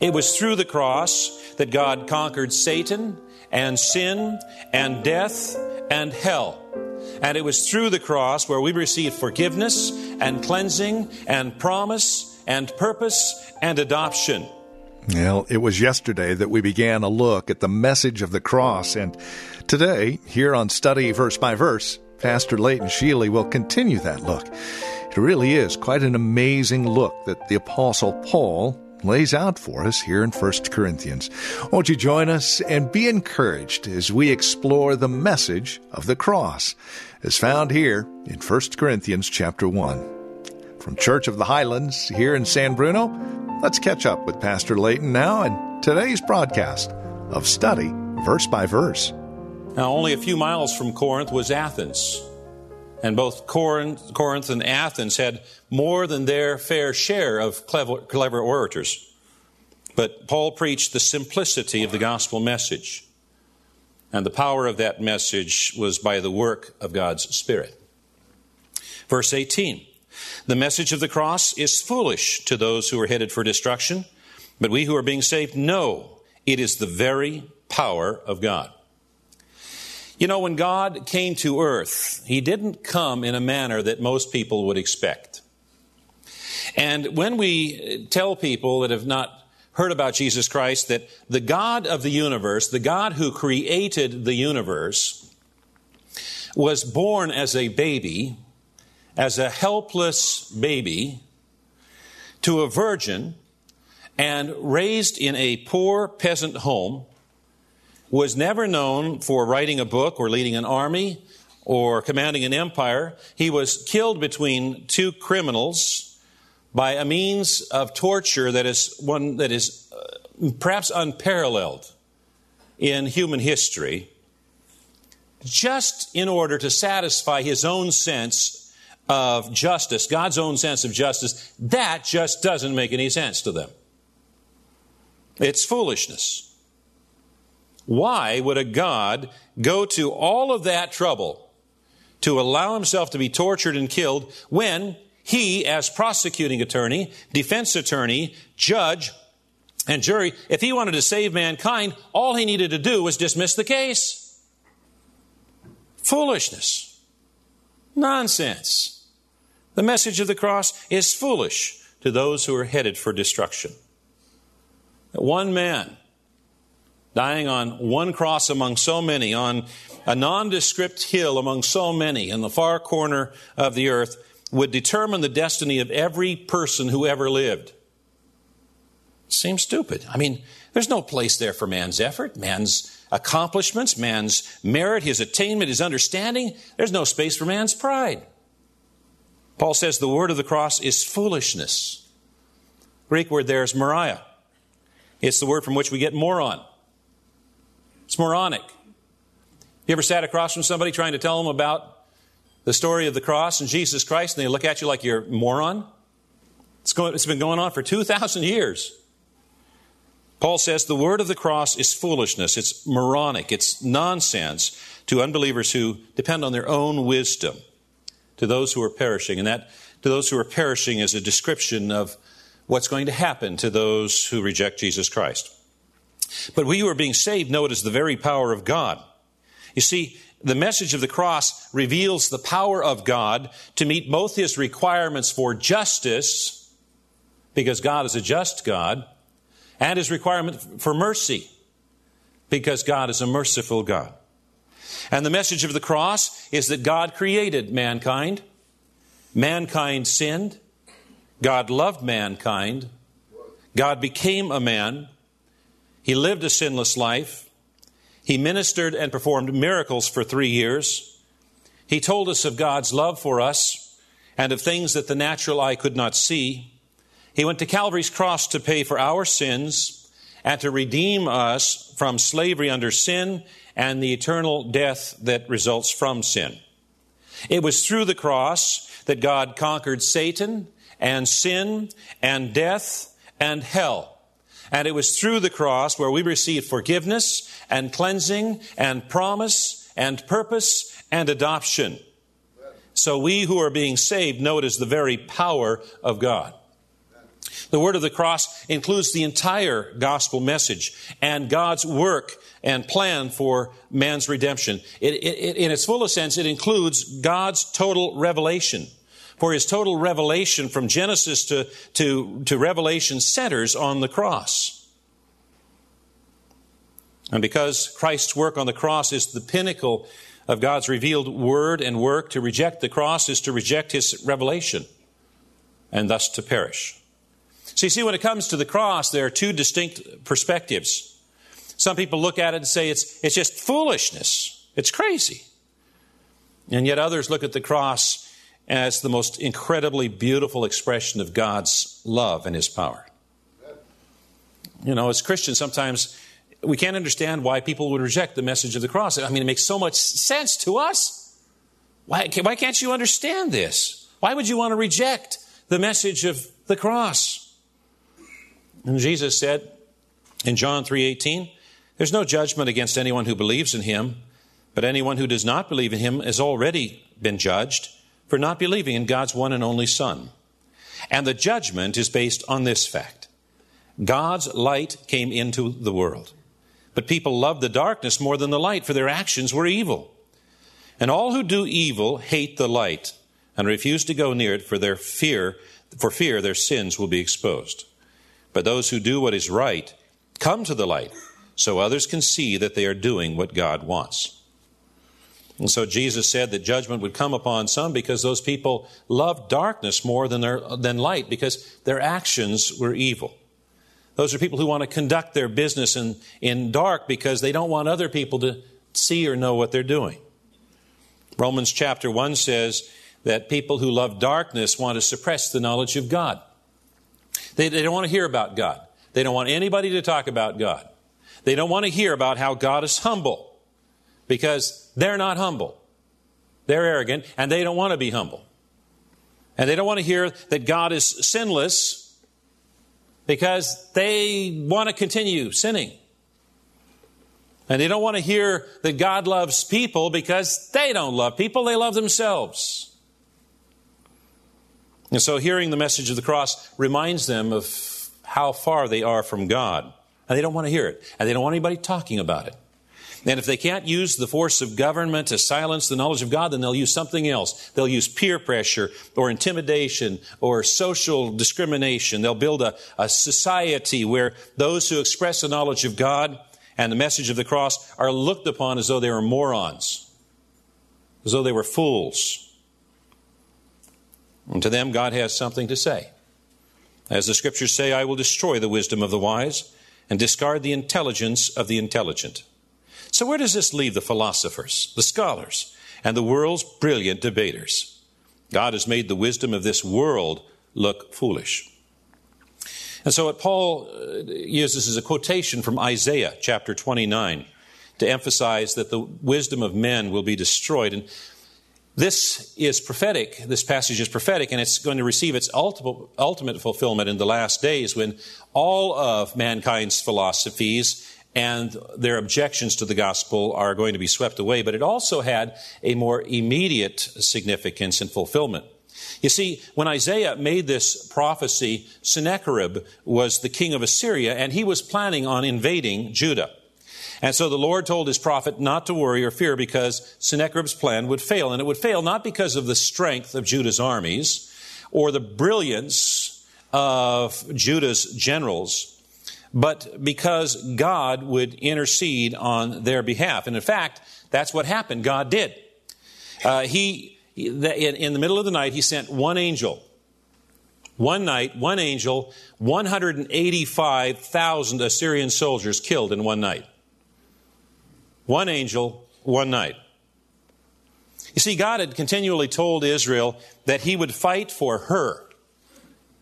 It was through the cross that God conquered Satan and sin and death and hell. And it was through the cross where we received forgiveness and cleansing and promise and purpose and adoption. Well, it was yesterday that we began a look at the message of the cross. And today, here on Study Verse by Verse, Pastor Layton Sheely will continue that look. It really is quite an amazing look that the Apostle Paul lays out for us here in 1 Corinthians. Won't you join us and be encouraged as we explore the message of the cross as found here in 1 Corinthians chapter 1. From Church of the Highlands here in San Bruno, let's catch up with Pastor Layton now and today's broadcast of Study Verse by Verse. Now, only a few miles from Corinth was Athens. And both Corinth, and Athens had more than their fair share of clever, clever orators. But Paul preached the simplicity of the gospel message. And the power of that message was by the work of God's Spirit. Verse 18 The message of the cross is foolish to those who are headed for destruction, but we who are being saved know it is the very power of God. You know, when God came to earth, He didn't come in a manner that most people would expect. And when we tell people that have not heard about Jesus Christ that the God of the universe, the God who created the universe, was born as a baby, as a helpless baby, to a virgin, and raised in a poor peasant home was never known for writing a book or leading an army or commanding an empire. He was killed between two criminals by a means of torture that is one that is uh, perhaps unparalleled in human history, just in order to satisfy his own sense of justice, God's own sense of justice, that just doesn't make any sense to them. It's foolishness. Why would a God go to all of that trouble to allow himself to be tortured and killed when he, as prosecuting attorney, defense attorney, judge, and jury, if he wanted to save mankind, all he needed to do was dismiss the case? Foolishness. Nonsense. The message of the cross is foolish to those who are headed for destruction. One man dying on one cross among so many, on a nondescript hill among so many in the far corner of the earth, would determine the destiny of every person who ever lived. Seems stupid. I mean, there's no place there for man's effort, man's accomplishments, man's merit, his attainment, his understanding. There's no space for man's pride. Paul says the word of the cross is foolishness. Greek word there is moria. It's the word from which we get moron. It's moronic. You ever sat across from somebody trying to tell them about the story of the cross and Jesus Christ, and they look at you like you're a moron? It's, going, it's been going on for 2,000 years. Paul says the word of the cross is foolishness. It's moronic. It's nonsense to unbelievers who depend on their own wisdom, to those who are perishing. And that, to those who are perishing, is a description of what's going to happen to those who reject Jesus Christ. But we who are being saved know it is the very power of God. You see, the message of the cross reveals the power of God to meet both his requirements for justice, because God is a just God, and his requirement for mercy, because God is a merciful God. And the message of the cross is that God created mankind. Mankind sinned. God loved mankind. God became a man. He lived a sinless life. He ministered and performed miracles for three years. He told us of God's love for us and of things that the natural eye could not see. He went to Calvary's cross to pay for our sins and to redeem us from slavery under sin and the eternal death that results from sin. It was through the cross that God conquered Satan and sin and death and hell. And it was through the cross where we received forgiveness and cleansing and promise and purpose and adoption. So we who are being saved know it is the very power of God. The word of the cross includes the entire gospel message and God's work and plan for man's redemption. It, it, in its fullest sense, it includes God's total revelation. For his total revelation from Genesis to, to, to Revelation centers on the cross. And because Christ's work on the cross is the pinnacle of God's revealed word and work, to reject the cross is to reject his revelation and thus to perish. So you see, when it comes to the cross, there are two distinct perspectives. Some people look at it and say it's, it's just foolishness. It's crazy. And yet others look at the cross as the most incredibly beautiful expression of God's love and His power. You know, as Christians, sometimes we can't understand why people would reject the message of the cross. I mean, it makes so much sense to us. Why, why can't you understand this? Why would you want to reject the message of the cross? And Jesus said in John 3:18, there's no judgment against anyone who believes in him, but anyone who does not believe in him has already been judged for not believing in God's one and only Son. And the judgment is based on this fact. God's light came into the world, but people loved the darkness more than the light, for their actions were evil. And all who do evil hate the light and refuse to go near it for their fear, for fear their sins will be exposed. But those who do what is right come to the light so others can see that they are doing what God wants. And so Jesus said that judgment would come upon some because those people loved darkness more than, their, than light because their actions were evil. Those are people who want to conduct their business in, in dark because they don't want other people to see or know what they're doing. Romans chapter 1 says that people who love darkness want to suppress the knowledge of God. They, they don't want to hear about God. They don't want anybody to talk about God. They don't want to hear about how God is humble because they're not humble. They're arrogant and they don't want to be humble. And they don't want to hear that God is sinless because they want to continue sinning. And they don't want to hear that God loves people because they don't love people, they love themselves. And so hearing the message of the cross reminds them of how far they are from God. And they don't want to hear it. And they don't want anybody talking about it. And if they can't use the force of government to silence the knowledge of God, then they'll use something else. They'll use peer pressure or intimidation or social discrimination. They'll build a, a society where those who express the knowledge of God and the message of the cross are looked upon as though they were morons, as though they were fools. And to them, God has something to say. As the scriptures say, I will destroy the wisdom of the wise and discard the intelligence of the intelligent. So, where does this leave the philosophers, the scholars, and the world's brilliant debaters? God has made the wisdom of this world look foolish. And so, what Paul uh, uses is a quotation from Isaiah chapter 29 to emphasize that the wisdom of men will be destroyed. And this is prophetic. This passage is prophetic, and it's going to receive its ultimate, ultimate fulfillment in the last days when all of mankind's philosophies and their objections to the gospel are going to be swept away. But it also had a more immediate significance and fulfillment. You see, when Isaiah made this prophecy, Sennacherib was the king of Assyria, and he was planning on invading Judah. And so the Lord told his prophet not to worry or fear because Sennacherib's plan would fail. And it would fail not because of the strength of Judah's armies or the brilliance of Judah's generals, but because God would intercede on their behalf. And in fact, that's what happened. God did. Uh, he, in, the middle of the night, he sent one angel. One night, one angel, 185,000 Assyrian soldiers killed in one night. One angel, one night. You see, God had continually told Israel that He would fight for her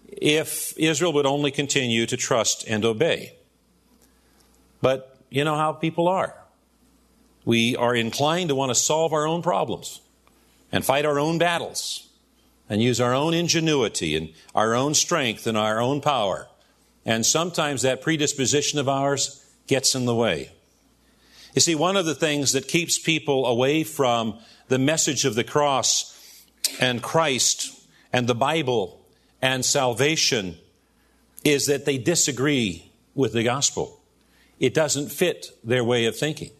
if Israel would only continue to trust and obey. But you know how people are. We are inclined to want to solve our own problems and fight our own battles and use our own ingenuity and our own strength and our own power. And sometimes that predisposition of ours gets in the way. You see, one of the things that keeps people away from the message of the cross and Christ and the Bible and salvation is that they disagree with the gospel. It doesn't fit their way of thinking.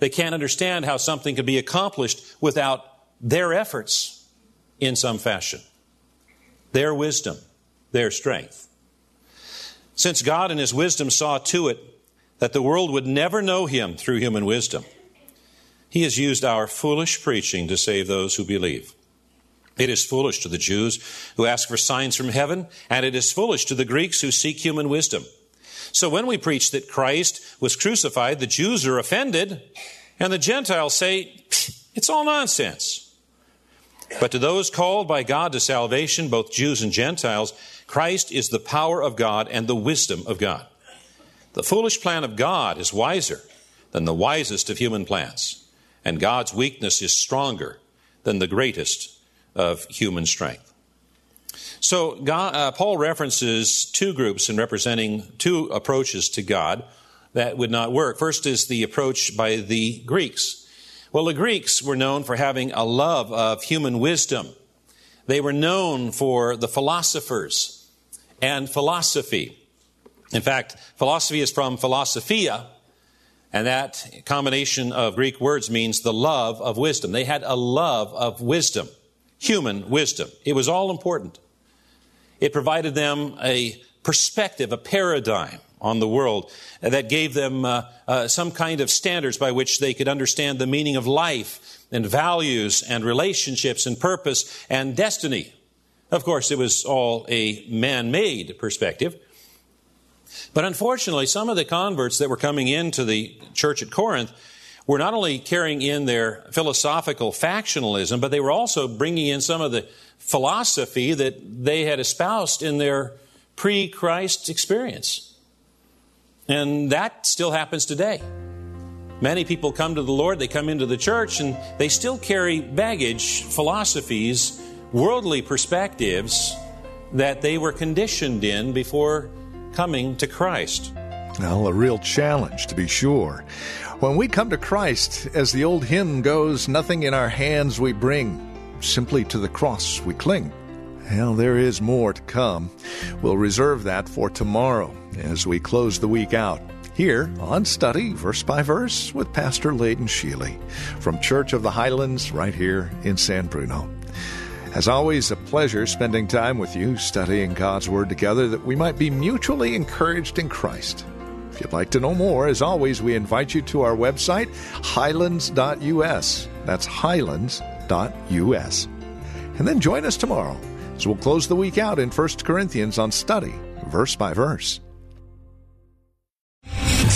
They can't understand how something could be accomplished without their efforts in some fashion, their wisdom, their strength. Since God in His wisdom saw to it that the world would never know Him through human wisdom, He has used our foolish preaching to save those who believe. It is foolish to the Jews who ask for signs from heaven, and it is foolish to the Greeks who seek human wisdom. So when we preach that Christ was crucified, the Jews are offended, and the Gentiles say, it's all nonsense. But to those called by God to salvation, both Jews and Gentiles, Christ is the power of God and the wisdom of God. The foolish plan of God is wiser than the wisest of human plans, and God's weakness is stronger than the greatest of human strength. So God, uh, Paul references two groups in representing two approaches to God that would not work. First is the approach by the Greeks. Well, the Greeks were known for having a love of human wisdom. They were known for the philosophers and philosophy. In fact, philosophy is from philosophia, and that combination of Greek words means the love of wisdom. They had a love of wisdom human wisdom. It was all important. It provided them a perspective, a paradigm on the world that gave them uh, uh, some kind of standards by which they could understand the meaning of life and values and relationships and purpose and destiny. Of course, it was all a man made perspective. But unfortunately, some of the converts that were coming into the church at Corinth were not only carrying in their philosophical factionalism, but they were also bringing in some of the philosophy that they had espoused in their pre Christ experience. And that still happens today. Many people come to the Lord, they come into the church, and they still carry baggage, philosophies, worldly perspectives that they were conditioned in before coming to Christ. Well, a real challenge, to be sure. When we come to Christ, as the old hymn goes, nothing in our hands we bring, simply to the cross we cling. Well, there is more to come. We'll reserve that for tomorrow as we close the week out. Here on Study Verse by Verse with Pastor Layton Sheely from Church of the Highlands right here in San Bruno. As always, a pleasure spending time with you, studying God's Word together that we might be mutually encouraged in Christ. If you'd like to know more, as always, we invite you to our website, highlands.us. That's highlands.us. And then join us tomorrow as we'll close the week out in 1 Corinthians on study, verse by verse.